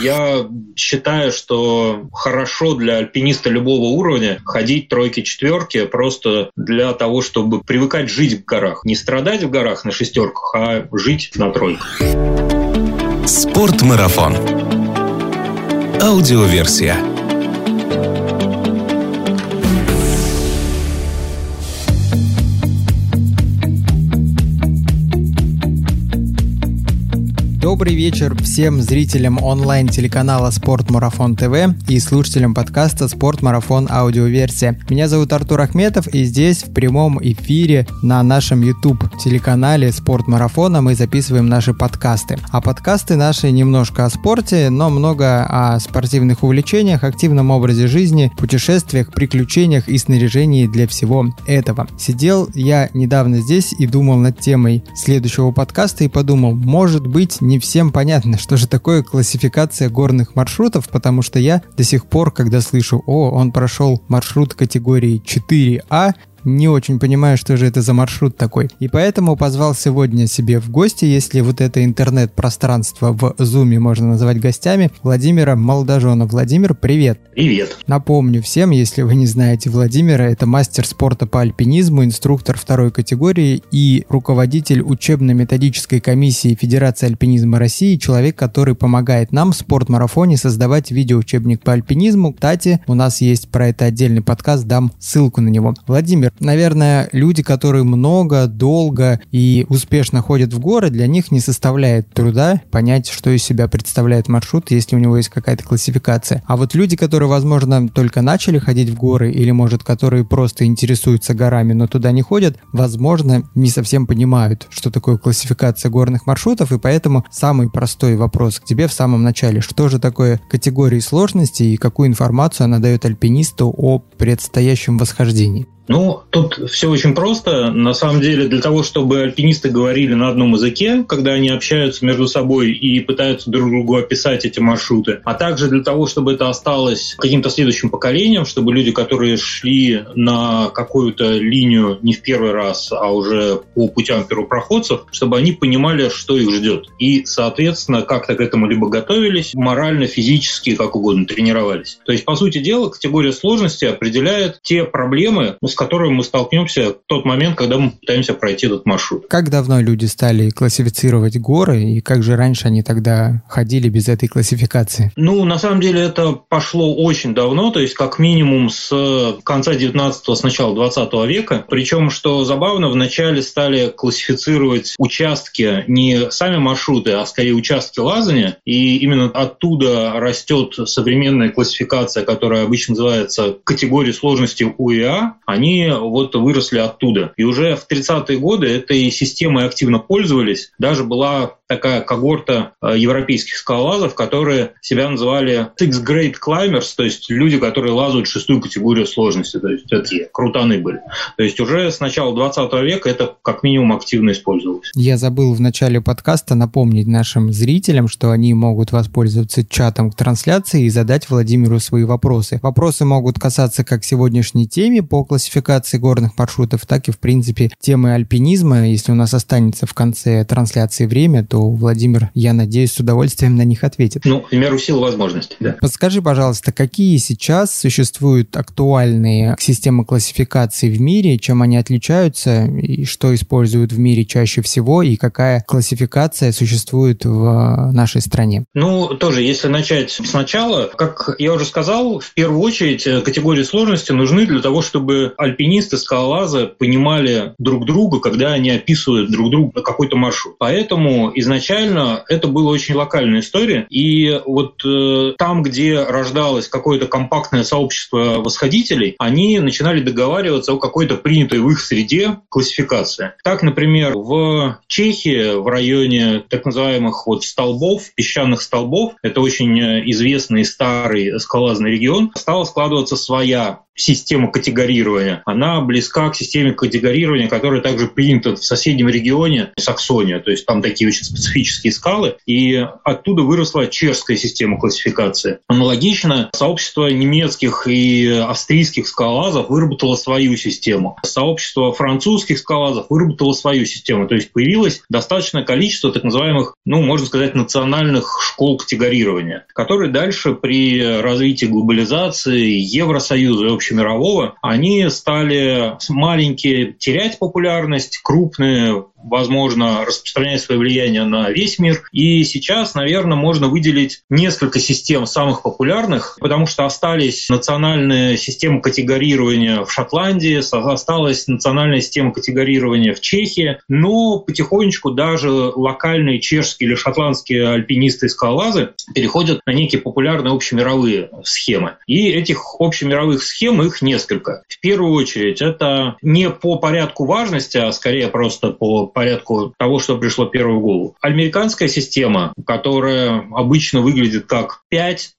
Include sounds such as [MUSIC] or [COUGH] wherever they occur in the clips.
Я считаю, что хорошо для альпиниста любого уровня ходить тройки-четверки просто для того, чтобы привыкать жить в горах. Не страдать в горах на шестерках, а жить на тройках. Спортмарафон. Аудиоверсия. Добрый вечер всем зрителям онлайн-телеканала Спорт Марафон ТВ и слушателям подкаста Спорт Марафон аудиоверсия. Меня зовут Артур Ахметов и здесь в прямом эфире на нашем YouTube телеканале Спорт Марафона мы записываем наши подкасты. А подкасты наши немножко о спорте, но много о спортивных увлечениях, активном образе жизни, путешествиях, приключениях и снаряжении для всего этого. Сидел я недавно здесь и думал над темой следующего подкаста и подумал, может быть, всем понятно, что же такое классификация горных маршрутов, потому что я до сих пор, когда слышу, о, он прошел маршрут категории 4А, не очень понимаю, что же это за маршрут такой. И поэтому позвал сегодня себе в гости, если вот это интернет-пространство в Зуме можно назвать гостями, Владимира Молодожона. Владимир, привет! Привет! Напомню всем, если вы не знаете Владимира, это мастер спорта по альпинизму, инструктор второй категории и руководитель учебно-методической комиссии Федерации альпинизма России, человек, который помогает нам в спортмарафоне создавать видеоучебник по альпинизму. Кстати, у нас есть про это отдельный подкаст, дам ссылку на него. Владимир, наверное, люди, которые много, долго и успешно ходят в горы, для них не составляет труда понять, что из себя представляет маршрут, если у него есть какая-то классификация. А вот люди, которые, возможно, только начали ходить в горы, или, может, которые просто интересуются горами, но туда не ходят, возможно, не совсем понимают, что такое классификация горных маршрутов, и поэтому самый простой вопрос к тебе в самом начале. Что же такое категории сложности и какую информацию она дает альпинисту о предстоящем восхождении? Ну, тут все очень просто. На самом деле, для того, чтобы альпинисты говорили на одном языке, когда они общаются между собой и пытаются друг другу описать эти маршруты, а также для того, чтобы это осталось каким-то следующим поколением, чтобы люди, которые шли на какую-то линию не в первый раз, а уже по путям первопроходцев, чтобы они понимали, что их ждет. И, соответственно, как-то к этому либо готовились, морально, физически, как угодно, тренировались. То есть, по сути дела, категория сложности определяет те проблемы, с которыми мы столкнемся в тот момент, когда мы пытаемся пройти этот маршрут. Как давно люди стали классифицировать горы, и как же раньше они тогда ходили без этой классификации? Ну, на самом деле это пошло очень давно, то есть как минимум с конца 19-го, с начала 20 века. Причем, что забавно, вначале стали классифицировать участки не сами маршруты, а скорее участки лазания, и именно оттуда растет современная классификация, которая обычно называется категория сложности УИА. Они они вот выросли оттуда. И уже в 30-е годы этой системой активно пользовались. Даже была такая когорта э, европейских скалолазов, которые себя называли Six Great Climbers, то есть люди, которые лазают шестую категорию сложности, то есть такие крутаны были. То есть уже с начала 20 века это как минимум активно использовалось. Я забыл в начале подкаста напомнить нашим зрителям, что они могут воспользоваться чатом к трансляции и задать Владимиру свои вопросы. Вопросы могут касаться как сегодняшней теме по классификации горных маршрутов, так и в принципе темы альпинизма. Если у нас останется в конце трансляции время, то Владимир, я надеюсь, с удовольствием на них ответит. Ну, в меру сил возможностей, да. Подскажи, пожалуйста, какие сейчас существуют актуальные системы классификации в мире, чем они отличаются, и что используют в мире чаще всего, и какая классификация существует в нашей стране? Ну, тоже, если начать сначала, как я уже сказал, в первую очередь э, категории сложности нужны для того, чтобы альпинисты, скалолазы понимали друг друга, когда они описывают друг другу какой-то маршрут. Поэтому изначально это была очень локальная история. И вот э, там, где рождалось какое-то компактное сообщество восходителей, они начинали договариваться о какой-то принятой в их среде классификации. Так, например, в Чехии, в районе так называемых вот столбов, песчаных столбов, это очень известный старый скалазный регион, стала складываться своя система категорирования, она близка к системе категорирования, которая также принята в соседнем регионе Саксония. То есть там такие очень специфические скалы, и оттуда выросла чешская система классификации. Аналогично сообщество немецких и австрийских скалолазов выработало свою систему. Сообщество французских скалолазов выработало свою систему. То есть появилось достаточное количество так называемых, ну, можно сказать, национальных школ категорирования, которые дальше при развитии глобализации, Евросоюза и общемирового, они стали маленькие терять популярность, крупные возможно, распространять свое влияние на весь мир. И сейчас, наверное, можно выделить несколько систем самых популярных, потому что остались национальные системы категорирования в Шотландии, осталась национальная система категорирования в Чехии, но потихонечку даже локальные чешские или шотландские альпинисты и скалолазы переходят на некие популярные общемировые схемы. И этих общемировых схем их несколько. В первую очередь, это не по порядку важности, а скорее просто по порядку того, что пришло первое в голову. Американская система, которая обычно выглядит как 5.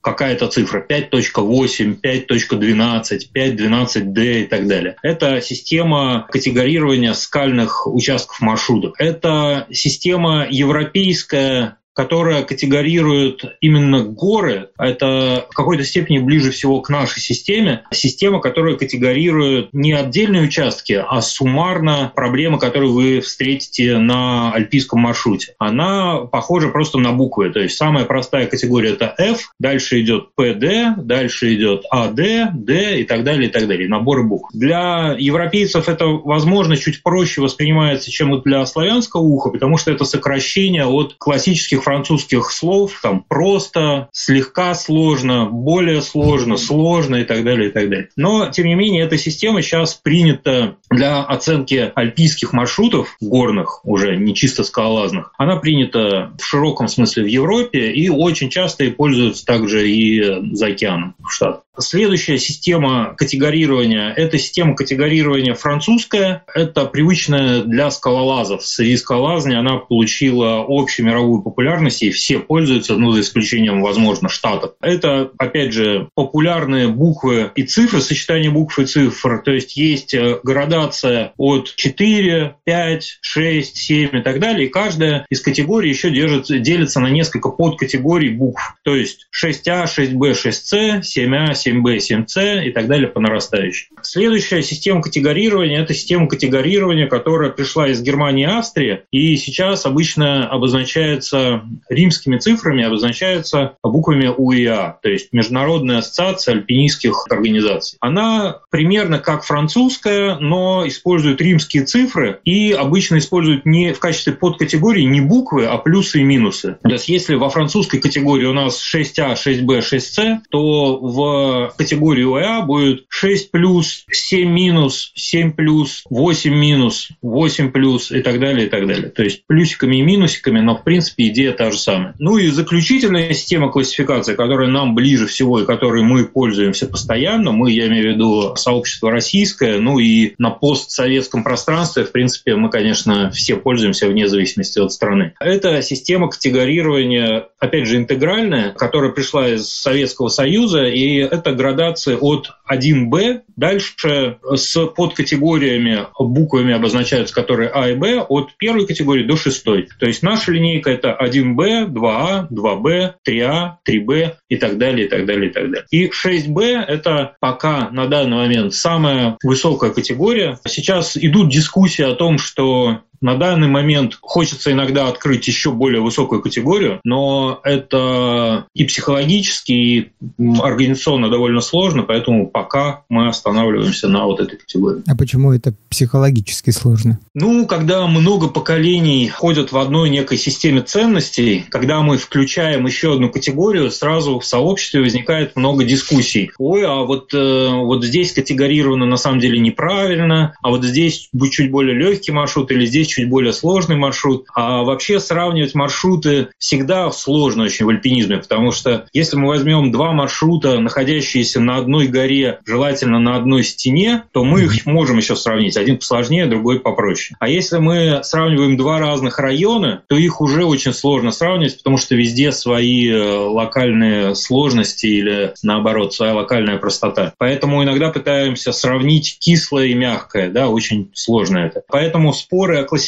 какая-то цифра, 5.8, 5.12, 5.12D и так далее. Это система категорирования скальных участков маршрутов. Это система европейская которая категорирует именно горы. Это в какой-то степени ближе всего к нашей системе. Система, которая категорирует не отдельные участки, а суммарно проблемы, которые вы встретите на альпийском маршруте. Она похожа просто на буквы. То есть самая простая категория это F, дальше идет PD, дальше идет AD, D и так далее, и так далее. Наборы букв. Для европейцев это, возможно, чуть проще воспринимается, чем для славянского уха, потому что это сокращение от классических французских слов, там просто, слегка сложно, более сложно, сложно и так далее, и так далее. Но, тем не менее, эта система сейчас принята для оценки альпийских маршрутов, горных уже, не чисто скалолазных. Она принята в широком смысле в Европе и очень часто и пользуется также и за океаном в Штатах. Следующая система категорирования – это система категорирования французская. Это привычная для скалолазов. Среди скалолазни она получила общую мировую популярность, и все пользуются, ну, за исключением, возможно, Штатов. Это, опять же, популярные буквы и цифры, сочетание букв и цифр. То есть есть э, градация от 4, 5, 6, 7 и так далее. И каждая из категорий еще держится, делится на несколько подкатегорий букв. То есть 6А, 6Б, 6С, 7А, 7b, 7c и так далее по нарастающей. Следующая система категорирования – это система категорирования, которая пришла из Германии и Австрии, и сейчас обычно обозначается римскими цифрами, обозначается буквами УИА, то есть Международная ассоциация альпинистских организаций. Она примерно как французская, но использует римские цифры и обычно использует не в качестве подкатегории не буквы, а плюсы и минусы. То есть если во французской категории у нас 6А, 6Б, 6С, то в категории УА будет 6 плюс, 7 минус, 7 плюс, 8 минус, 8 плюс и так далее, и так далее. То есть плюсиками и минусиками, но в принципе идея та же самая. Ну и заключительная система классификации, которая нам ближе всего и которой мы пользуемся постоянно, мы, я имею в виду сообщество российское, ну и на постсоветском пространстве, в принципе, мы, конечно, все пользуемся вне зависимости от страны. Это система категорирования, опять же, интегральная, которая пришла из Советского Союза, и это градация от 1Б. Дальше с подкатегориями, буквами обозначаются, которые А и Б, от первой категории до шестой. То есть наша линейка это 1Б, 2А, 2Б, 3А, 3Б и так далее, и так далее, и так далее. И 6Б это пока на данный момент самая высокая категория. Сейчас идут дискуссии о том, что на данный момент хочется иногда открыть еще более высокую категорию, но это и психологически, и организационно довольно сложно, поэтому пока мы останавливаемся на вот этой категории. А почему это психологически сложно? Ну, когда много поколений ходят в одной некой системе ценностей, когда мы включаем еще одну категорию, сразу в сообществе возникает много дискуссий. Ой, а вот, э, вот здесь категорировано на самом деле неправильно, а вот здесь будет чуть более легкий маршрут или здесь чуть более сложный маршрут. А вообще сравнивать маршруты всегда сложно очень в альпинизме, потому что если мы возьмем два маршрута, находящиеся на одной горе, желательно на одной стене, то мы их можем еще сравнить. Один посложнее, другой попроще. А если мы сравниваем два разных района, то их уже очень сложно сравнивать, потому что везде свои э, локальные сложности или, наоборот, своя локальная простота. Поэтому иногда пытаемся сравнить кислое и мягкое, да, очень сложно это. Поэтому споры о классификации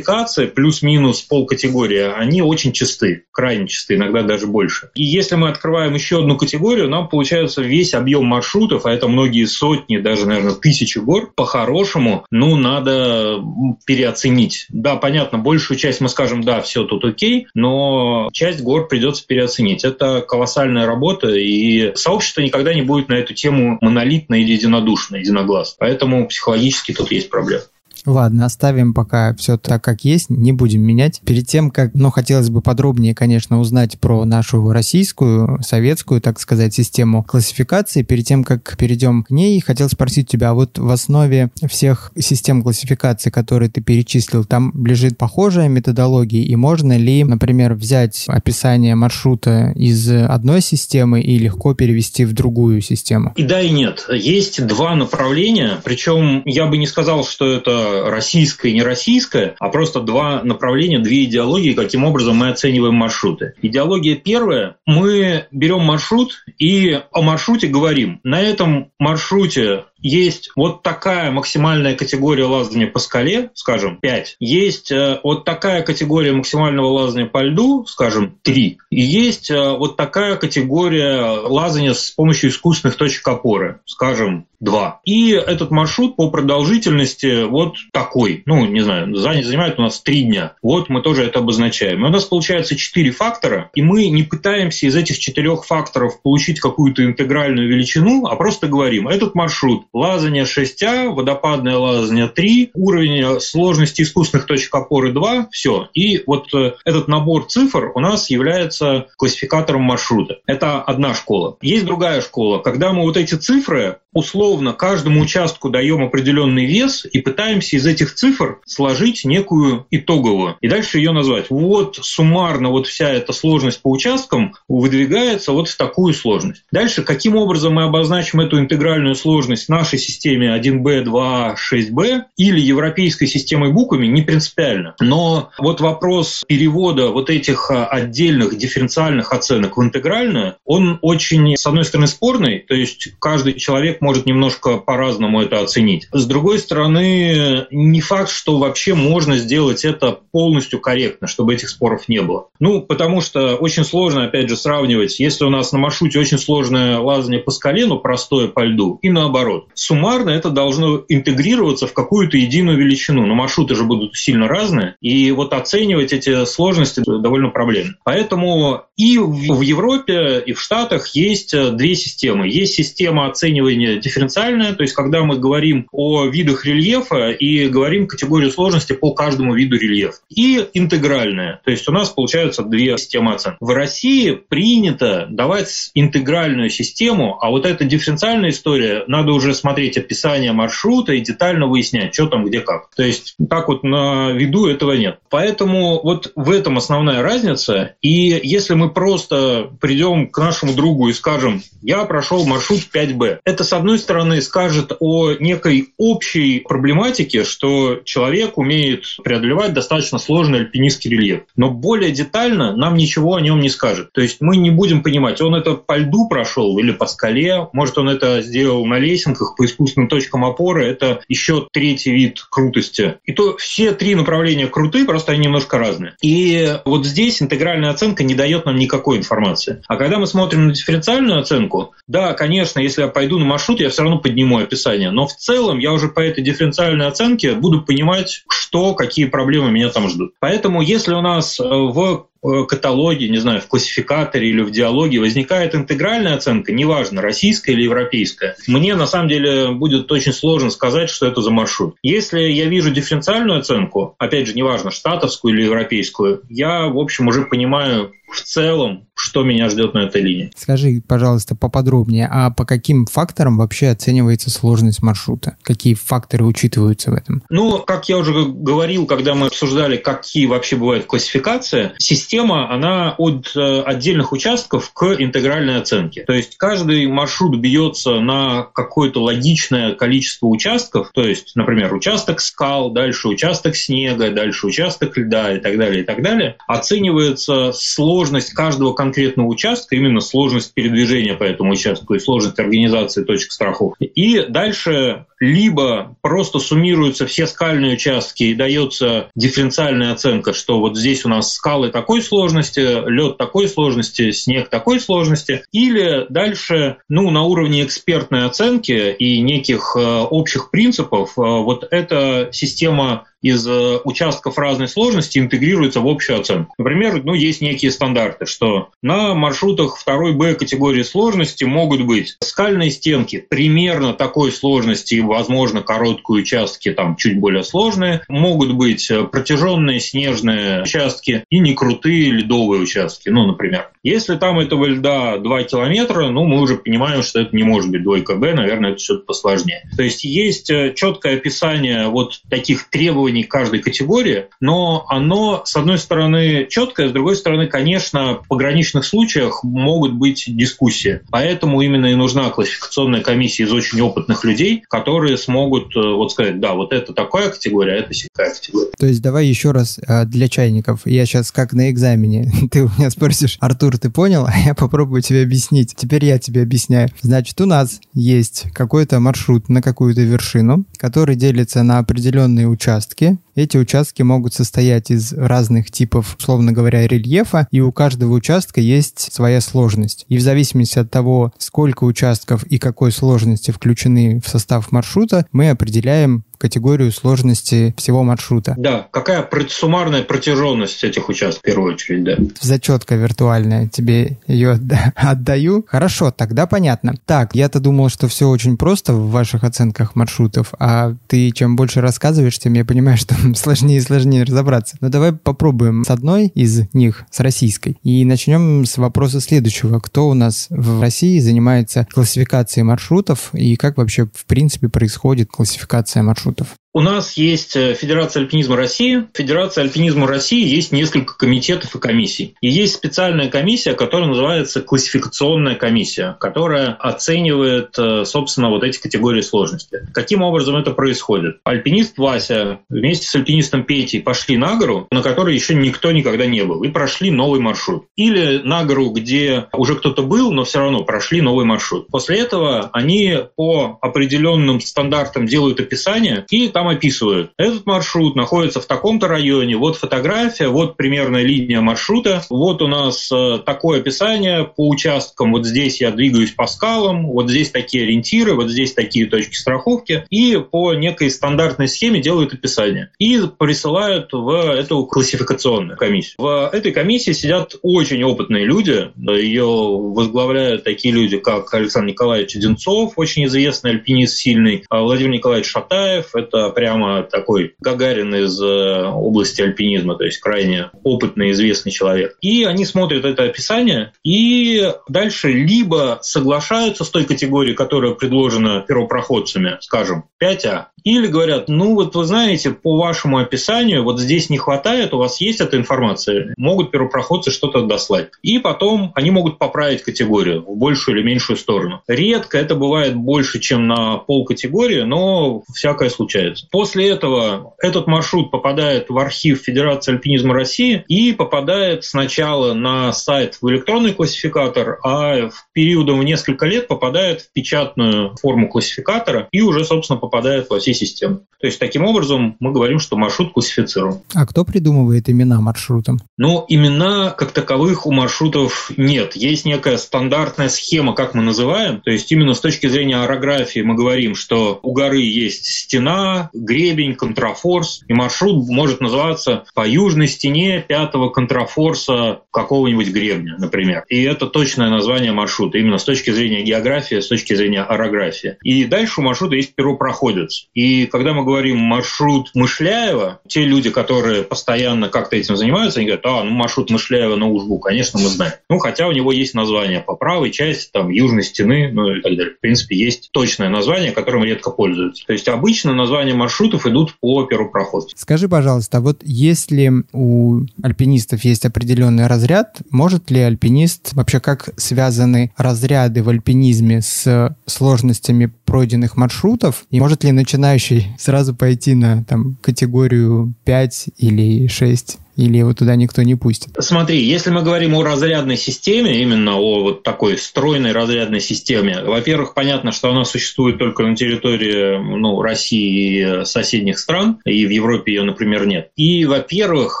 плюс-минус полкатегории, они очень чисты, крайне чисты, иногда даже больше. И если мы открываем еще одну категорию, нам получается весь объем маршрутов, а это многие сотни, даже, наверное, тысячи гор, по-хорошему, ну, надо переоценить. Да, понятно, большую часть мы скажем, да, все тут окей, но часть гор придется переоценить. Это колоссальная работа, и сообщество никогда не будет на эту тему монолитно или единодушно, единогласно. Поэтому психологически тут есть проблема. Ладно, оставим пока все так, как есть, не будем менять. Перед тем, как, ну, хотелось бы подробнее, конечно, узнать про нашу российскую, советскую, так сказать, систему классификации. Перед тем, как перейдем к ней, хотел спросить тебя, вот в основе всех систем классификации, которые ты перечислил, там лежит похожая методология, и можно ли, например, взять описание маршрута из одной системы и легко перевести в другую систему? И да, и нет. Есть два направления, причем я бы не сказал, что это российское и нероссийское, а просто два направления, две идеологии, каким образом мы оцениваем маршруты. Идеология первая. Мы берем маршрут и о маршруте говорим. На этом маршруте есть вот такая максимальная категория лазания по скале, скажем, 5. Есть э, вот такая категория максимального лазания по льду, скажем, 3. И есть э, вот такая категория лазания с помощью искусственных точек опоры, скажем, 2. И этот маршрут по продолжительности вот такой. Ну, не знаю, занимает у нас 3 дня. Вот мы тоже это обозначаем. И у нас получается 4 фактора, и мы не пытаемся из этих четырех факторов получить какую-то интегральную величину, а просто говорим, этот маршрут лазание 6А, водопадное лазание 3, уровень сложности искусственных точек опоры 2, все. И вот э, этот набор цифр у нас является классификатором маршрута. Это одна школа. Есть другая школа, когда мы вот эти цифры условно каждому участку даем определенный вес и пытаемся из этих цифр сложить некую итоговую. И дальше ее назвать. Вот суммарно вот вся эта сложность по участкам выдвигается вот в такую сложность. Дальше, каким образом мы обозначим эту интегральную сложность на нашей системе 1B, 2, 6B или европейской системой буквами не принципиально. Но вот вопрос перевода вот этих а, отдельных дифференциальных оценок в интегральную, он очень, с одной стороны, спорный, то есть каждый человек может немножко по-разному это оценить. С другой стороны, не факт, что вообще можно сделать это полностью корректно, чтобы этих споров не было. Ну, потому что очень сложно, опять же, сравнивать, если у нас на маршруте очень сложное лазание по скале, но простое по льду, и наоборот суммарно это должно интегрироваться в какую-то единую величину. Но маршруты же будут сильно разные, и вот оценивать эти сложности довольно проблемно. Поэтому и в Европе, и в Штатах есть э, две системы. Есть система оценивания дифференциальная, то есть когда мы говорим о видах рельефа и говорим категорию сложности по каждому виду рельефа. И интегральная, то есть у нас получаются две системы оценки. В России принято давать интегральную систему, а вот эта дифференциальная история надо уже смотреть описание маршрута и детально выяснять, что там, где, как. То есть так вот на виду этого нет. Поэтому вот в этом основная разница. И если мы просто придем к нашему другу и скажем, я прошел маршрут 5Б, это с одной стороны скажет о некой общей проблематике, что человек умеет преодолевать достаточно сложный альпинистский рельеф. Но более детально нам ничего о нем не скажет. То есть мы не будем понимать, он это по льду прошел или по скале, может он это сделал на лесенках, по искусственным точкам опоры, это еще третий вид крутости. И то все три направления круты, просто они немножко разные. И вот здесь интегральная оценка не дает нам никакой информации. А когда мы смотрим на дифференциальную оценку, да, конечно, если я пойду на маршрут, я все равно подниму описание. Но в целом я уже по этой дифференциальной оценке буду понимать, что, какие проблемы меня там ждут. Поэтому если у нас э, в каталоге, не знаю, в классификаторе или в диалоге возникает интегральная оценка, неважно, российская или европейская, мне на самом деле будет очень сложно сказать, что это за маршрут. Если я вижу дифференциальную оценку, опять же, неважно, штатовскую или европейскую, я, в общем, уже понимаю в целом, что меня ждет на этой линии. Скажи, пожалуйста, поподробнее, а по каким факторам вообще оценивается сложность маршрута? Какие факторы учитываются в этом? Ну, как я уже говорил, когда мы обсуждали, какие вообще бывают классификации, система, она от э, отдельных участков к интегральной оценке. То есть каждый маршрут бьется на какое-то логичное количество участков, то есть, например, участок скал, дальше участок снега, дальше участок льда и так далее, и так далее. Оценивается сложность каждого конкретного участка, именно сложность передвижения по этому участку и сложность организации точек страховки. И дальше либо просто суммируются все скальные участки и дается дифференциальная оценка, что вот здесь у нас скалы такой сложности, лед такой сложности, снег такой сложности, или дальше, ну, на уровне экспертной оценки и неких э, общих принципов, э, вот эта система из э, участков разной сложности интегрируется в общую оценку. Например, ну, есть некие стандарты, что на маршрутах 2 Б категории сложности могут быть скальные стенки примерно такой сложности, возможно, короткие участки там чуть более сложные, могут быть э, протяженные снежные участки и некрутые ледовые участки, ну, например. Если там этого льда 2 километра, ну, мы уже понимаем, что это не может быть двойка Б, наверное, это что-то посложнее. То есть есть э, четкое описание вот таких требований требований каждой категории, но оно, с одной стороны, четкое, с другой стороны, конечно, в пограничных случаях могут быть дискуссии. Поэтому именно и нужна классификационная комиссия из очень опытных людей, которые смогут э, вот сказать, да, вот это такая категория, а это сякая категория. То есть давай еще раз э, для чайников. Я сейчас как на экзамене. [LAUGHS] Ты у меня спросишь, Артур, ты понял? [LAUGHS] А я попробую тебе объяснить. Теперь я тебе объясняю. Значит, у нас есть какой-то маршрут на какую-то вершину, который делится на определенные участки, участки. Эти участки могут состоять из разных типов, условно говоря, рельефа, и у каждого участка есть своя сложность. И в зависимости от того, сколько участков и какой сложности включены в состав маршрута, мы определяем категорию сложности всего маршрута. Да, какая суммарная протяженность этих участков в первую очередь, да. Зачетка виртуальная, тебе ее [LAUGHS] отдаю. Хорошо, тогда понятно. Так, я-то думал, что все очень просто в ваших оценках маршрутов, а ты чем больше рассказываешь, тем я понимаю, [LAUGHS] что сложнее и сложнее разобраться. Но давай попробуем с одной из них, с российской. И начнем с вопроса следующего. Кто у нас в России занимается классификацией маршрутов и как вообще в принципе происходит классификация маршрутов? Маршрутов. У нас есть э, Федерация альпинизма России. В Федерации альпинизма России есть несколько комитетов и комиссий. И есть специальная комиссия, которая называется классификационная комиссия, которая оценивает, э, собственно, вот эти категории сложности. Каким образом это происходит? Альпинист Вася вместе с альпинистом Петей пошли на гору, на которой еще никто никогда не был, и прошли новый маршрут. Или на гору, где уже кто-то был, но все равно прошли новый маршрут. После этого они по определенным стандартам делают описание и там там описывают. Этот маршрут находится в таком-то районе, вот фотография, вот примерная линия маршрута, вот у нас э, такое описание по участкам, вот здесь я двигаюсь по скалам, вот здесь такие ориентиры, вот здесь такие точки страховки, и по некой стандартной схеме делают описание. И присылают в эту классификационную комиссию. В этой комиссии сидят очень опытные люди, ее возглавляют такие люди, как Александр Николаевич Одинцов, очень известный альпинист сильный, а Владимир Николаевич Шатаев, это прямо такой Гагарин из э, области альпинизма, то есть крайне опытный, известный человек. И они смотрят это описание и дальше либо соглашаются с той категорией, которая предложена первопроходцами, скажем, 5А, или говорят, ну вот вы знаете, по вашему описанию вот здесь не хватает, у вас есть эта информация, могут первопроходцы что-то дослать. И потом они могут поправить категорию в большую или меньшую сторону. Редко это бывает больше, чем на пол категории, но всякое случается. После этого этот маршрут попадает в архив Федерации альпинизма России и попадает сначала на сайт в электронный классификатор, а в периодом в несколько лет попадает в печатную форму классификатора и уже, собственно, попадает во все системы. То есть таким образом мы говорим, что маршрут классифицирован. А кто придумывает имена маршрутам? Ну, имена как таковых у маршрутов нет. Есть некая стандартная схема, как мы называем. То есть именно с точки зрения орографии мы говорим, что у горы есть стена, гребень, контрафорс, и маршрут может называться по южной стене пятого контрафорса какого-нибудь гребня, например. И это точное название маршрута, именно с точки зрения географии, с точки зрения орографии. И дальше у маршрута есть первопроходец. И когда мы говорим маршрут Мышляева, те люди, которые постоянно как-то этим занимаются, они говорят, а, ну маршрут Мышляева на Ужбу, конечно, мы знаем. Ну, хотя у него есть название по правой части, там, южной стены, ну и так далее. В принципе, есть точное название, которым редко пользуются. То есть обычно названия маршрутов идут по первопроходцу. Скажи, пожалуйста, вот если у альпинистов есть определенный разряд, может ли альпинист, вообще как связаны разряды в альпинизме с сложностями пройденных маршрутов, и может ли начинающий сразу пойти на там, категорию 5 или 6? Или его туда никто не пустит? Смотри, если мы говорим о разрядной системе, именно о вот такой стройной разрядной системе, во-первых, понятно, что она существует только на территории ну, России и соседних стран, и в Европе ее, например, нет. И, во-первых,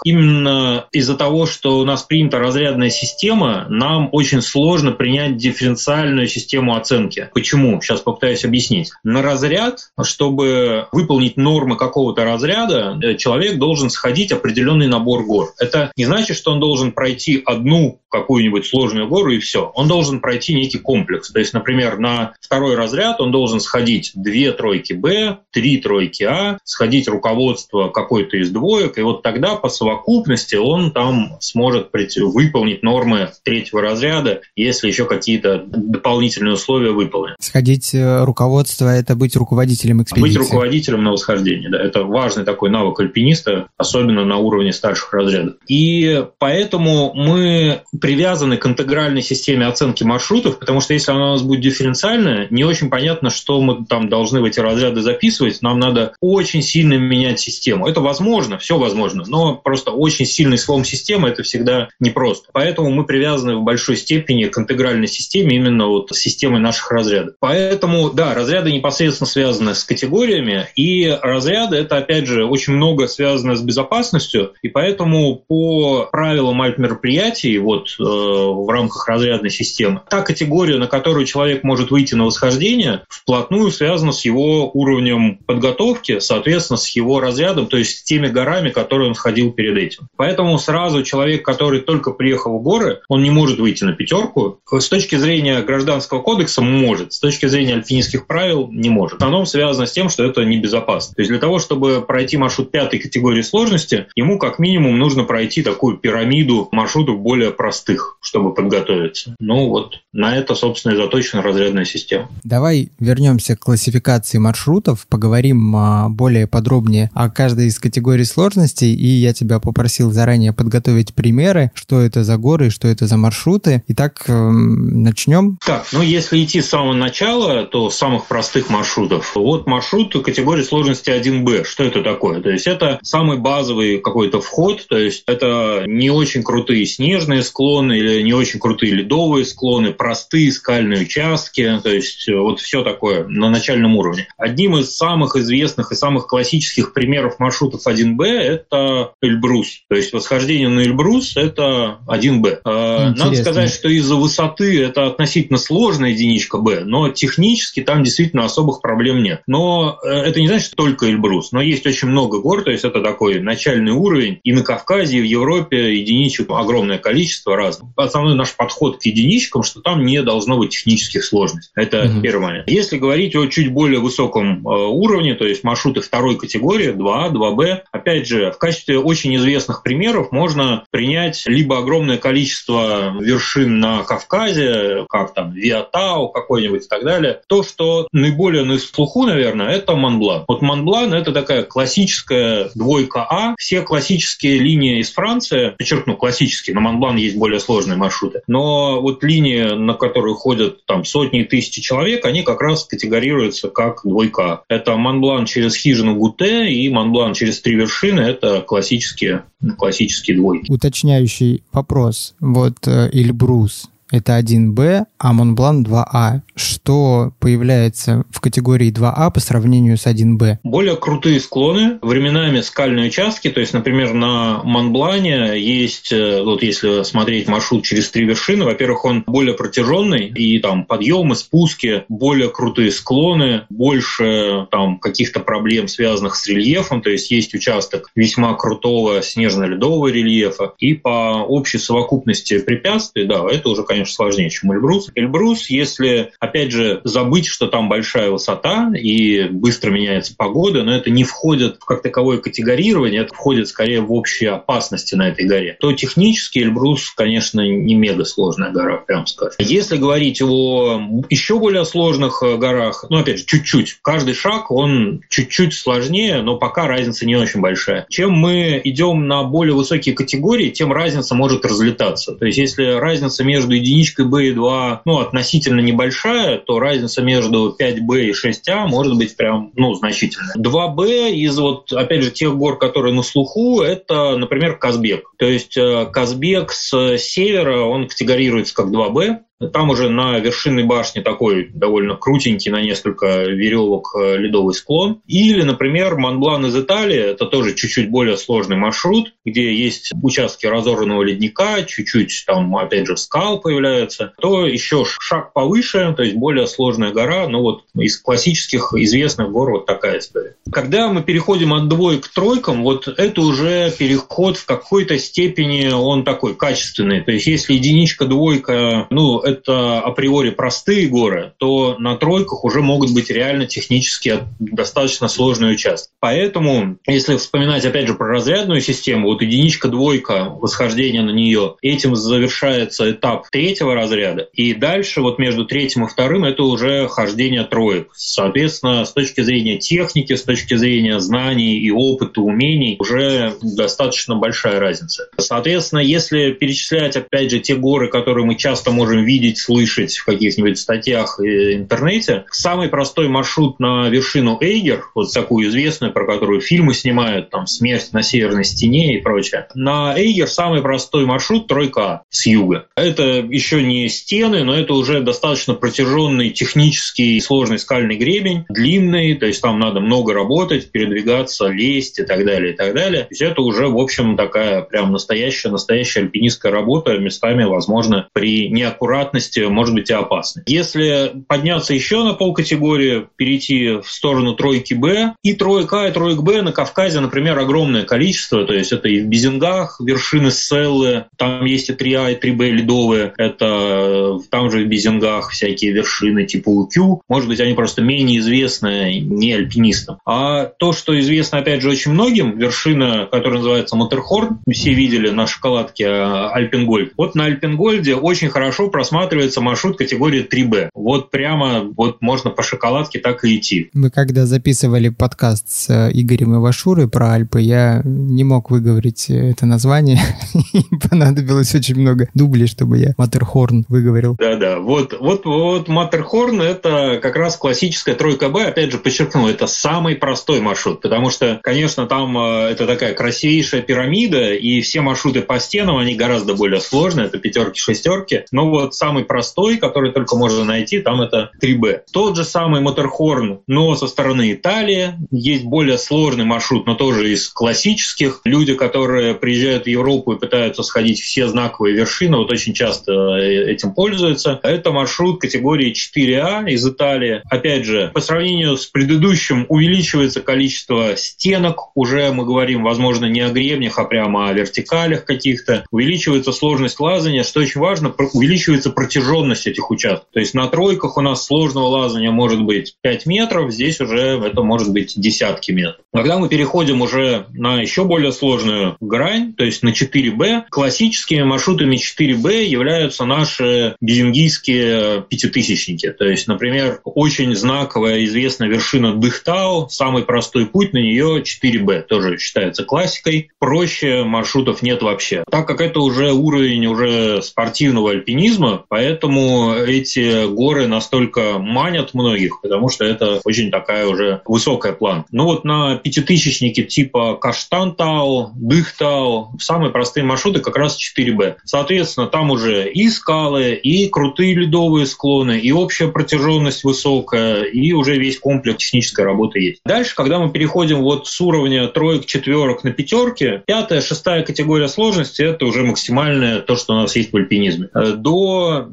именно из-за того, что у нас принята разрядная система, нам очень сложно принять дифференциальную систему оценки. Почему? Сейчас попытаюсь объяснить. На разряд, чтобы выполнить нормы какого-то разряда, э, человек должен сходить определенный набор гор. Это не значит, что он должен пройти одну какую-нибудь сложную гору и все. Он должен пройти некий комплекс. То есть, например, на второй разряд он должен сходить две тройки Б, три тройки А, сходить руководство какой-то из двоек, и вот тогда по совокупности он там сможет выполнить нормы третьего разряда, если еще какие-то дополнительные условия выполнены. Сходить э, руководство – это быть руководителем экспедиции? Быть руководителем на восхождении, да. Это важный такой навык альпиниста, особенно на уровне старших разрядов. И поэтому мы привязаны к интегральной системе оценки маршрутов, потому что если она у нас будет дифференциальная, не очень понятно, что мы там должны в эти разряды записывать. Нам надо очень сильно менять систему. Это возможно, все возможно, но просто очень сильный слом системы это всегда непросто. Поэтому мы привязаны в большой степени к интегральной системе, именно вот системой наших разрядов. Поэтому, да, разряды непосредственно связаны с категориями, и разряды это, опять же, очень много связано с безопасностью, и поэтому по правилам альп-мероприятий, вот Э, в рамках разрядной системы. Та категория, на которую человек может выйти на восхождение, вплотную связана с его уровнем подготовки, соответственно, с его разрядом, то есть с теми горами, которые он сходил перед этим. Поэтому сразу человек, который только приехал в горы, он не может выйти на пятерку. С точки зрения гражданского кодекса может, с точки зрения альпинистских правил не может. Оно связано с тем, что это небезопасно. То есть для того, чтобы пройти маршрут пятой категории сложности, ему как минимум нужно пройти такую пирамиду маршрутов более простых простых, чтобы подготовиться. Ну вот на это, собственно, и заточена разрядная система. Давай вернемся к классификации маршрутов, поговорим а, более подробнее о каждой из категорий сложностей, и я тебя попросил заранее подготовить примеры, что это за горы, что это за маршруты. Итак, эм, начнем. Так, ну если идти с самого начала, то самых простых маршрутов. Вот маршрут категории сложности 1Б. Что это такое? То есть это самый базовый какой-то вход, то есть это не очень крутые снежные склоны, или не очень крутые ледовые склоны, простые скальные участки, то есть э, вот все такое на начальном уровне. Одним из самых известных и самых классических примеров маршрутов 1Б это Эльбрус. То есть восхождение на Эльбрус это 1Б. А, Интересно. Надо сказать, что из-за высоты это относительно сложная единичка Б, но технически там действительно особых проблем нет. Но э, это не значит, что только Эльбрус, но есть очень много гор, то есть это такой начальный уровень. И на Кавказе, и в Европе единичек огромное количество, разным. Основной наш подход к единичкам, что там не должно быть технических сложностей. Это угу. первый момент. Если говорить о чуть более высоком э, уровне, то есть маршруты второй категории, 2А, 2Б, опять же, в качестве очень известных примеров можно принять либо огромное количество вершин на Кавказе, как там Виатау какой-нибудь и так далее. То, что наиболее на слуху, наверное, это Монблан. Вот Монблан – это такая классическая двойка А. Все классические линии из Франции, подчеркну, классические, на Монблан есть более сложные маршруты. Но вот линии, на которые ходят там сотни и тысячи человек, они как раз категорируются как двойка. Это Монблан через хижину Гуте и Монблан через три вершины. Это классические, классические двойки. Уточняющий вопрос. Вот э, Эльбрус это 1Б, а Монблан 2А. Что появляется в категории 2А по сравнению с 1Б? Более крутые склоны, временами скальные участки, то есть, например, на Монблане есть, э, вот если смотреть маршрут через три вершины, во-первых, он более протяженный, и там подъемы, спуски, более крутые склоны, больше там каких-то проблем, связанных с рельефом, то есть есть участок весьма крутого снежно-ледового рельефа, и по общей совокупности препятствий, да, это уже, конечно, сложнее, чем Эльбрус. Эльбрус, если, опять же, забыть, что там большая высота и быстро меняется погода, но это не входит в как таковое категорирование, это входит скорее в общие опасности на этой горе, то технически Эльбрус, конечно, не мега сложная гора, прям скажем. Если говорить о еще более сложных э, горах, ну, опять же, чуть-чуть, каждый шаг, он чуть-чуть сложнее, но пока разница не очень большая. Чем мы идем на более высокие категории, тем разница может разлетаться. То есть, если разница между единичкой B и 2 ну, относительно небольшая, то разница между 5B и 6A может быть прям ну, значительная. 2B из вот, опять же, тех гор, которые на слуху, это, например, Казбек. То есть э, Казбек с севера, он категорируется как 2B, там уже на вершинной башне такой довольно крутенький на несколько веревок э, ледовый склон. Или, например, Монблан из Италии, это тоже чуть-чуть более сложный маршрут, где есть участки разорванного ледника, чуть-чуть там, опять же, скал появляются. То еще шаг повыше, то есть более сложная гора, но вот из классических известных гор вот такая история. Когда мы переходим от двоек к тройкам, вот это уже переход в какой-то степени, он такой качественный. То есть если единичка, двойка, ну, это априори простые горы, то на тройках уже могут быть реально технически достаточно сложные участки. Поэтому, если вспоминать опять же про разрядную систему, вот единичка, двойка, восхождение на нее, этим завершается этап третьего разряда. И дальше вот между третьим и вторым это уже хождение троек. Соответственно, с точки зрения техники, с точки зрения знаний и опыта, умений, уже достаточно большая разница. Соответственно, если перечислять опять же те горы, которые мы часто можем видеть, видеть, слышать в каких-нибудь статьях и интернете. Самый простой маршрут на вершину Эйгер, вот такую известную, про которую фильмы снимают, там «Смерть на северной стене» и прочее. На Эйгер самый простой маршрут тройка с юга. Это еще не стены, но это уже достаточно протяженный технический сложный скальный гребень, длинный, то есть там надо много работать, передвигаться, лезть и так далее, и так далее. То есть это уже, в общем, такая прям настоящая, настоящая альпинистская работа, местами, возможно, при неаккуратности аккуратности может быть и опасно. Если подняться еще на полкатегории, перейти в сторону тройки Б, и тройка, и троек Б на Кавказе, например, огромное количество, то есть это и в Безингах вершины Селлы, там есть и 3А, и 3Б ледовые, это там же в Безингах всякие вершины типа УКЮ, может быть, они просто менее известны не альпинистам. А то, что известно, опять же, очень многим, вершина, которая называется Матерхорн, все видели на шоколадке Альпенгольд. Вот на Альпенгольде очень хорошо просматривается рассматривается маршрут категории 3Б. Вот прямо вот можно по шоколадке так и идти. Мы когда записывали подкаст с э, Игорем Ивашурой про Альпы, я не мог выговорить это название. [LAUGHS] Понадобилось очень много дублей, чтобы я Матерхорн выговорил. Да-да, вот, вот, вот Матерхорн это как раз классическая тройка Б. Опять же, подчеркну, это самый простой маршрут, потому что, конечно, там э, это такая красивейшая пирамида, и все маршруты по стенам, они гораздо более сложные, это пятерки, шестерки. Но вот самый простой, который только можно найти, там это 3B. Тот же самый Моторхорн, но со стороны Италии. Есть более сложный маршрут, но тоже из классических. Люди, которые приезжают в Европу и пытаются сходить все знаковые вершины, вот очень часто э, этим пользуются. Это маршрут категории 4А из Италии. Опять же, по сравнению с предыдущим увеличивается количество стенок. Уже мы говорим, возможно, не о гребнях, а прямо о вертикалях каких-то. Увеличивается сложность лазания, что очень важно, увеличивается протяженность этих участков. То есть на тройках у нас сложного лазания может быть 5 метров, здесь уже это может быть десятки метров. Когда мы переходим уже на еще более сложную грань, то есть на 4Б, классическими маршрутами 4Б являются наши безингийские пятитысячники. То есть, например, очень знаковая известная вершина Дыхтау, самый простой путь на нее 4Б, тоже считается классикой. Проще маршрутов нет вообще. Так как это уже уровень уже спортивного альпинизма, Поэтому эти горы настолько манят многих, потому что это очень такая уже высокая план. Ну вот на пятитысячнике типа Каштантау, Дыхтау, самые простые маршруты как раз 4Б. Соответственно, там уже и скалы, и крутые ледовые склоны, и общая протяженность высокая, и уже весь комплекс технической работы есть. Дальше, когда мы переходим вот с уровня троек, четверок на пятерки, пятая, шестая категория сложности – это уже максимальное то, что у нас есть в альпинизме. Э,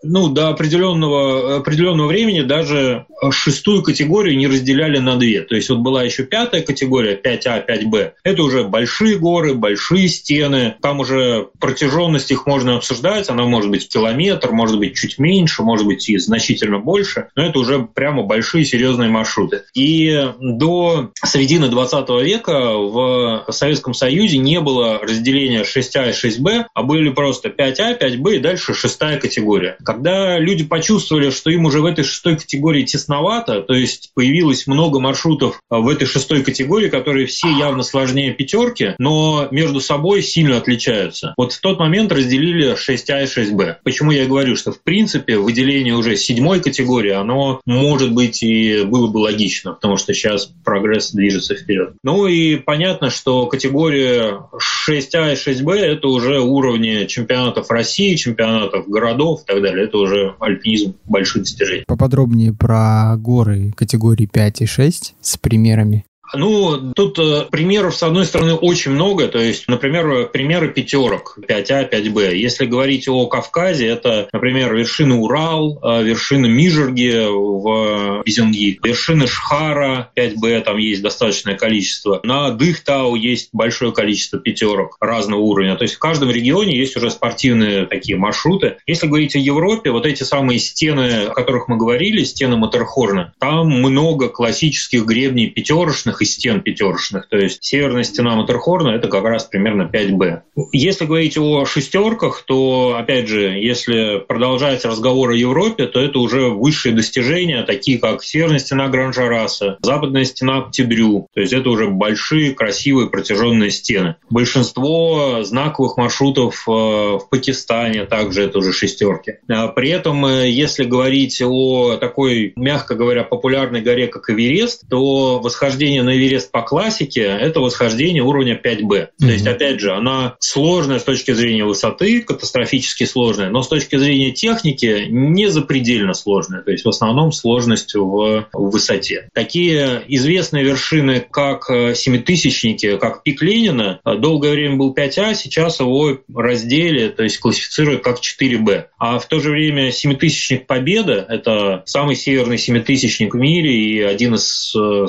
ну, до определенного, определенного времени даже шестую категорию не разделяли на две. То есть вот была еще пятая категория, 5А, 5Б. Это уже большие горы, большие стены. Там уже протяженность их можно обсуждать. Она может быть километр, может быть чуть меньше, может быть и значительно больше. Но это уже прямо большие серьезные маршруты. И до середины 20 века в Советском Союзе не было разделения 6А и 6Б, а были просто 5А, 5Б и дальше шестая категория. Когда люди почувствовали, что им уже в этой шестой категории тесновато, то есть появилось много маршрутов в этой шестой категории, которые все явно сложнее пятерки, но между собой сильно отличаются. Вот в тот момент разделили 6А и 6Б. Почему я говорю, что в принципе выделение уже седьмой категории, оно может быть и было бы логично, потому что сейчас прогресс движется вперед. Ну и понятно, что категория 6А и 6Б это уже уровни чемпионатов России, чемпионатов городов так далее. Это уже альпинизм больших достижений. Поподробнее про горы категории 5 и 6 с примерами. Ну, тут э, примеров, с одной стороны, очень много. То есть, например, примеры пятерок 5А, 5Б. Если говорить о Кавказе, это, например, вершина Урал, э, вершина Мижерги в Безенги, вершина Шхара 5Б, там есть достаточное количество. На Дыхтау есть большое количество пятерок разного уровня. То есть в каждом регионе есть уже спортивные такие маршруты. Если говорить о Европе, вот эти самые стены, о которых мы говорили, стены Матерхорна, там много классических гребней пятерочных и стен пятерочных. То есть северная стена Матерхорна – это как раз примерно 5Б. Если говорить о шестерках, то, опять же, если продолжать разговор о Европе, то это уже высшие достижения, такие как северная стена Гранжараса, западная стена Птибрю. То есть это уже большие, красивые, протяженные стены. Большинство знаковых маршрутов э, в Пакистане также это уже шестерки. А при этом, э, если говорить о такой, мягко говоря, популярной горе, как Эверест, то восхождение на на Эверест по классике – это восхождение уровня 5Б. Mm-hmm. То есть, опять же, она сложная с точки зрения высоты, катастрофически сложная, но с точки зрения техники не запредельно сложная. То есть, в основном сложность в, в высоте. Такие известные вершины, как э, семитысячники, как пик Ленина, долгое время был 5А, сейчас его раздели, то есть классифицируют как 4Б. А в то же время семитысячник Победа – это самый северный семитысячник в мире и один из э,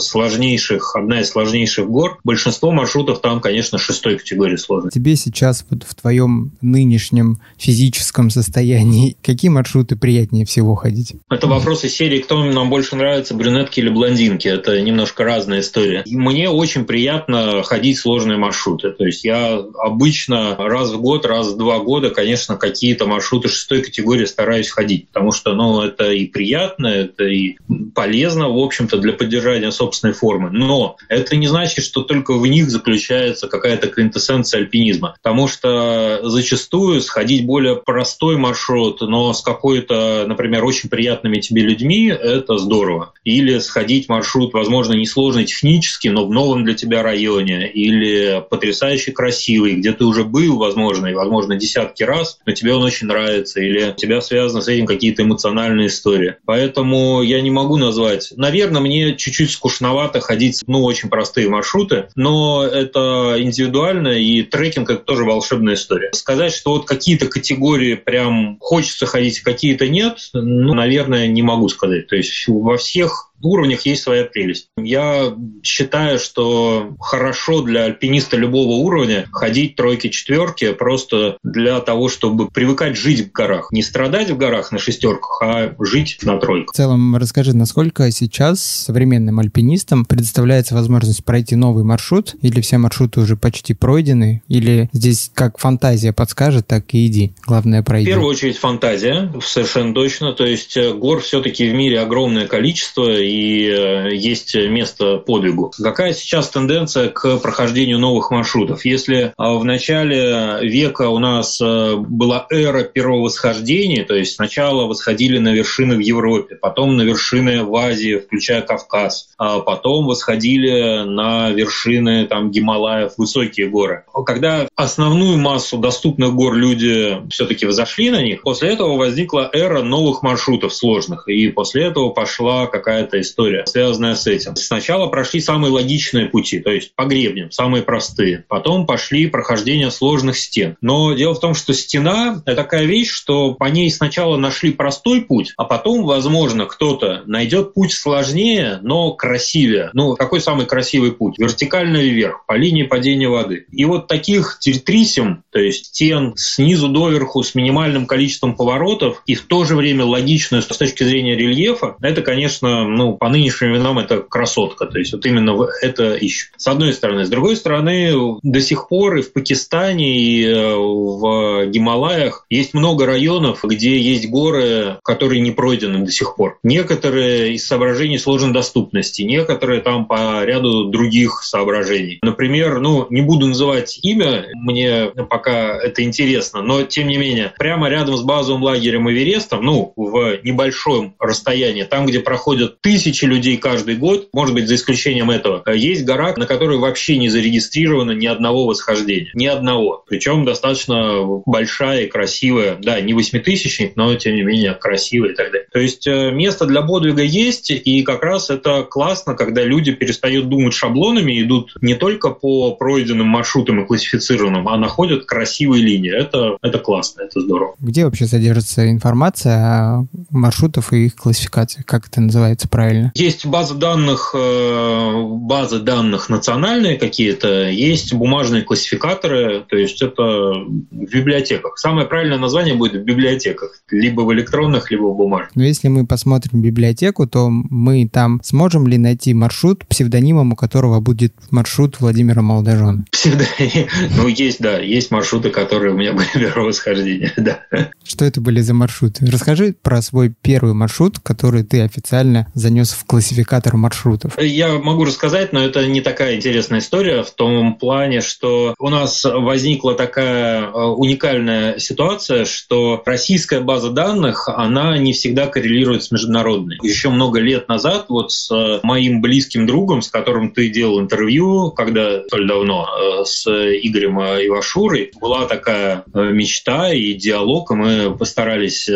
одна из сложнейших гор. Большинство маршрутов там, конечно, шестой категории сложности. Тебе сейчас вот в твоем нынешнем физическом состоянии какие маршруты приятнее всего ходить? Это вопрос из серии «Кто нам больше нравится, брюнетки или блондинки?» Это немножко разная история. И мне очень приятно ходить сложные маршруты. То есть я обычно раз в год, раз в два года, конечно, какие-то маршруты шестой категории стараюсь ходить, потому что ну, это и приятно, это и полезно, в общем-то, для поддержания собственной формы. Но это не значит, что только в них заключается какая-то квинтэссенция альпинизма. Потому что зачастую сходить более простой маршрут, но с какой-то, например, очень приятными тебе людьми, это здорово. Или сходить маршрут, возможно, несложный технически, но в новом для тебя районе, или потрясающе красивый, где ты уже был, возможно, и, возможно, десятки раз, но тебе он очень нравится, или у тебя связаны с этим какие-то эмоциональные истории. Поэтому я не могу назвать. Наверное, мне чуть-чуть скучновато ходить ну, очень простые маршруты, но это индивидуально, и трекинг – это тоже волшебная история. Сказать, что вот какие-то категории прям хочется ходить, какие-то нет, ну, наверное, не могу сказать. То есть во всех уровнях есть своя прелесть. Я считаю, что хорошо для альпиниста любого уровня ходить тройки, четверки просто для того, чтобы привыкать жить в горах. Не страдать в горах на шестерках, а жить на тройках. В целом, расскажи, насколько сейчас современным альпинистам предоставляется возможность пройти новый маршрут, или все маршруты уже почти пройдены, или здесь как фантазия подскажет, так и иди. Главное пройти. В первую очередь фантазия, совершенно точно. То есть э, гор все-таки в мире огромное количество, и э, есть место подвигу. Какая сейчас тенденция к прохождению новых маршрутов? Если а, в начале века у нас э, была эра первого восхождения, то есть сначала восходили на вершины в Европе, потом на вершины в Азии, включая Кавказ, а потом восходили на вершины там, Гималаев, высокие горы. Когда основную массу доступных гор люди все-таки взошли на них, после этого возникла эра новых маршрутов сложных, и после этого пошла какая-то история, связанная с этим. Сначала прошли самые логичные пути, то есть по гребням, самые простые. Потом пошли прохождение сложных стен. Но дело в том, что стена – это такая вещь, что по ней сначала нашли простой путь, а потом, возможно, кто-то найдет путь сложнее, но красивее. Ну, какой самый красивый путь? Вертикально вверх, по линии падения воды. И вот таких тертрисим, то есть стен снизу доверху с минимальным количеством поворотов и в то же время логичную с точки зрения рельефа, это, конечно, ну, по нынешним временам это красотка. То есть вот именно это ищут. С одной стороны. С другой стороны, до сих пор и в Пакистане, и э, в Гималаях есть много районов, где есть горы, которые не пройдены до сих пор. Некоторые из соображений сложной доступности, некоторые там по ряду других соображений. Например, ну, не буду называть имя, мне пока это интересно, но тем не менее, прямо рядом с базовым лагерем Эверестом, ну, в небольшом расстоянии, там, где проходят тысячи людей каждый год, может быть, за исключением этого, есть гора, на которой вообще не зарегистрировано ни одного восхождения. Ни одного. Причем достаточно большая и красивая. Да, не восьмитысячник, но тем не менее красивая и так далее. То есть э, место для подвига есть, и как раз это классно, когда люди перестают думать шаблонами, идут не только по пройденным маршрутам и классифицированным, а находят красивые линии. Это, это классно, это здорово. Где вообще содержится информация о маршрутах и их классификации? Как это называется правильно? Есть база данных, э, базы данных национальные какие-то, есть бумажные классификаторы, то есть это в библиотеках. Самое правильное название будет в библиотеках, либо в электронных, либо в бумажных. Но если мы посмотрим библиотеку, то мы там сможем ли найти маршрут, псевдонимом у которого будет маршрут Владимира Молодожена? Псевдоним? [LAUGHS] Ну, есть, да, есть маршруты, которые у меня были [LAUGHS] первого восхождения, [LAUGHS] да. Что это были за маршруты? Расскажи про свой первый маршрут, который ты официально занес в классификатор маршрутов. Я могу рассказать, но это не такая интересная история в том плане, что у нас возникла такая э, уникальная ситуация, что российская база данных, она не всегда коррелирует с международной. Еще много лет назад вот с э, моим близким другом, с которым ты делал интервью, когда столь давно, э, с Игорем Ивашурой, была такая мечта и диалог, и мы постарались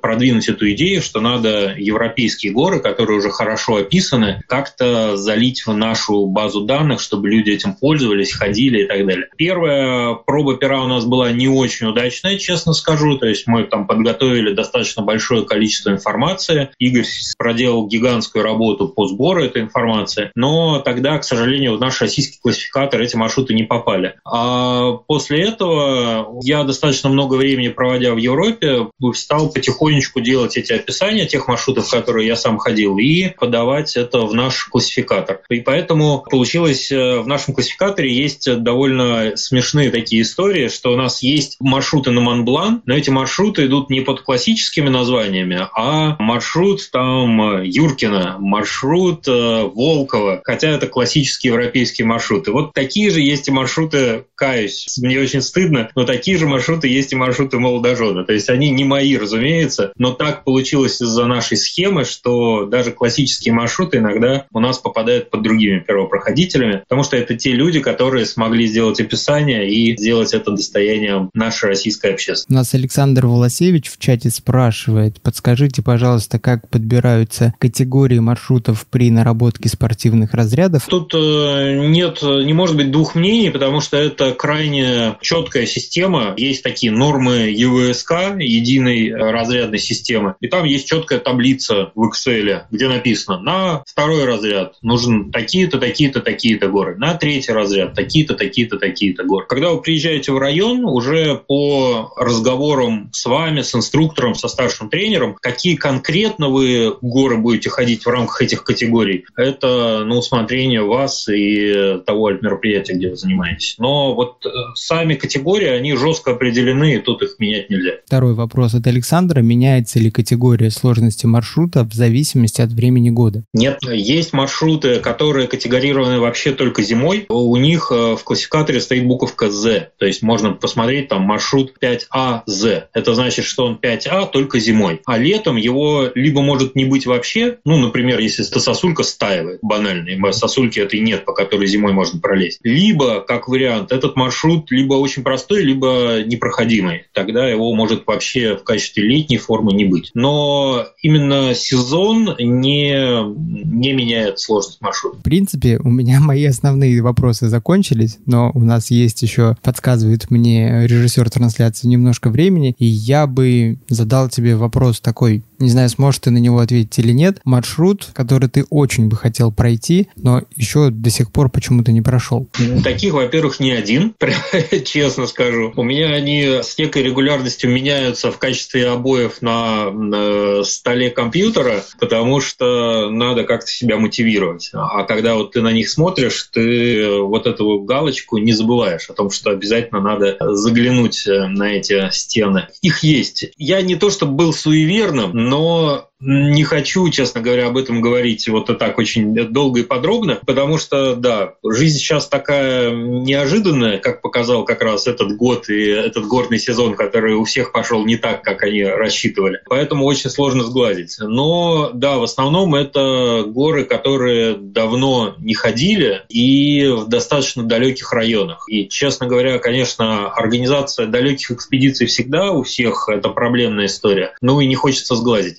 продвинуть эту идею, что надо европейские горы, которые уже хорошо описаны, как-то залить в нашу базу данных, чтобы люди этим пользовались, ходили и так далее. Первая проба пера у нас была не очень удачная, честно скажу. То есть мы там подготовили достаточно большое количество информации. Игорь проделал гигантскую работу по сбору этой информации. Но тогда, к сожалению, в наш российский классификатор эти маршруты не попали. А после этого я достаточно много времени проводя в Европе, стал потихонечку делать эти описания тех маршрутов, которые я сам ходил, и подавать это в наш классификатор. И поэтому получилось э, в нашем классификаторе есть довольно смешные такие истории, что у нас есть маршруты на Монблан, но эти маршруты идут не под классическими названиями, а маршрут там Юркина, маршрут э, Волкова, хотя это классические европейские маршруты. Вот такие же есть и маршруты, каюсь, мне очень стыдно, но такие же маршруты есть и маршруты молодожена. То есть они не мои, разумеется, но так получилось из-за нашей схемы, что даже классические маршруты иногда у нас попадают под другими первопроходителями, потому что это те люди, которые смогли сделать описание и сделать это достоянием нашей российской общественности. У нас Александр Волосевич в чате спрашивает, подскажите, пожалуйста, как подбираются категории маршрутов при наработке спортивных разрядов? Тут э, нет, не может быть двух мнений, потому что это крайне четкая система. Есть такие нормы ЕВСК, единой разрядной системы, и там есть четкая таблица в Excel, где написано, на второй разряд нужен такие-то, такие-то, такие-то горы, на третий разряд такие-то, такие-то, такие-то горы. Когда вы приезжаете в район, уже по разговорам с вами, с инструктором, со старшим тренером, какие конкретно вы горы будете ходить в рамках этих категорий, это на усмотрение вас и того мероприятия, где вы занимаетесь. Но вот э, сами категории, они жестко определены, и тут их менять нельзя. Второй вопрос от Александра. Меняется ли категория сложности маршрута в зависимости от времени года? Нет, есть маршруты, которые категорированы вообще только зимой. У них э, в классификаторе стоит буковка Z, то есть можно посмотреть там маршрут 5АZ. Это значит, что он 5А только зимой. А летом его либо может не быть вообще, ну, например, если сосулька стаивает, банальные сосульки этой нет, по которой зимой можно пролезть. Либо, как вариант, этот маршрут либо очень простой, либо непроходимый. Тогда его может вообще в качестве летней формы не быть. Но именно сезон не, не меняет сложность маршрута. В принципе, у меня [LAUGHS] мои основные вопросы закончились, но у нас есть еще, подсказывает мне режиссер трансляции немножко времени, и я бы задал тебе вопрос такой, не знаю, сможешь ты на него ответить или нет, маршрут, который ты очень бы хотел пройти, но еще до сих пор почему-то не прошел? Таких, во-первых, не один, [LAUGHS] честно скажу. У меня они с некой регулярностью меняются в качестве обоев на, на столе компьютера, потому что надо как-то себя мотивировать. А когда вот ты на них смотришь, ты вот эту галочку не забываешь о том, что обязательно надо заглянуть на эти стены. Их есть. Я не то чтобы был суеверным, но не хочу, честно говоря, об этом говорить вот так очень долго и подробно, потому что, да, жизнь сейчас такая неожиданная, как показал как раз этот год и этот горный сезон, который у всех пошел не так, как они рассчитывали. Поэтому очень сложно сгладить. Но, да, в основном это горы, которые давно не ходили и в достаточно далеких районах. И, честно говоря, конечно, организация далеких экспедиций всегда у всех это проблемная история. Ну и не хочется сглазить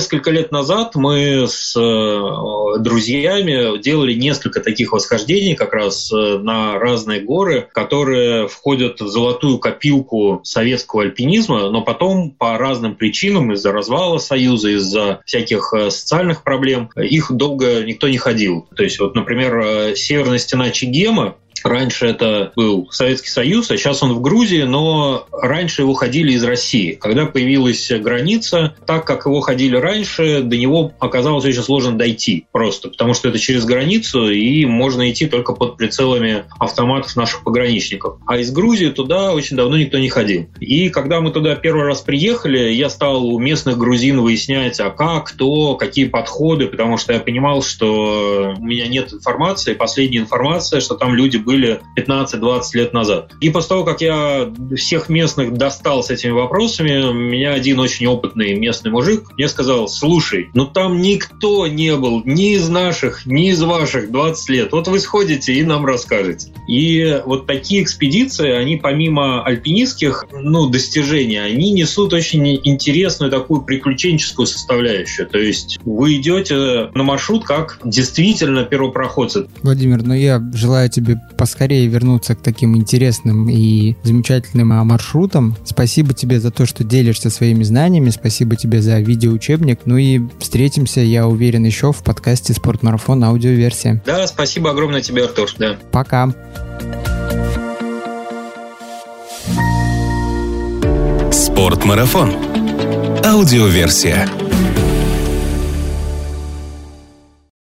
несколько лет назад мы с э, друзьями делали несколько таких восхождений как раз э, на разные горы, которые входят в золотую копилку советского альпинизма, но потом по разным причинам, из-за развала Союза, из-за всяких э, социальных проблем, их долго никто не ходил. То есть, вот, например, северная стена Чигема, Раньше это был Советский Союз, а сейчас он в Грузии, но раньше его ходили из России. Когда появилась граница, так как его ходили раньше, до него оказалось очень сложно дойти просто, потому что это через границу, и можно идти только под прицелами автоматов наших пограничников. А из Грузии туда очень давно никто не ходил. И когда мы туда первый раз приехали, я стал у местных грузин выяснять, а как, кто, какие подходы, потому что я понимал, что у меня нет информации. Последняя информация, что там люди были 15-20 лет назад. И после того, как я всех местных достал с этими вопросами, меня один очень опытный местный мужик мне сказал, слушай, ну там никто не был ни из наших, ни из ваших 20 лет. Вот вы сходите и нам расскажете. И вот такие экспедиции, они помимо альпинистских ну, достижений, они несут очень интересную такую приключенческую составляющую. То есть вы идете на маршрут как действительно первопроходцы. Владимир, ну я желаю тебе поскорее вернуться к таким интересным и замечательным а, маршрутам. Спасибо тебе за то, что делишься своими знаниями, спасибо тебе за видеоучебник. Ну и встретимся, я уверен, еще в подкасте «Спортмарафон. Аудиоверсия». Да, спасибо огромное тебе, Артур. Да. Пока. Спортмарафон. Аудиоверсия.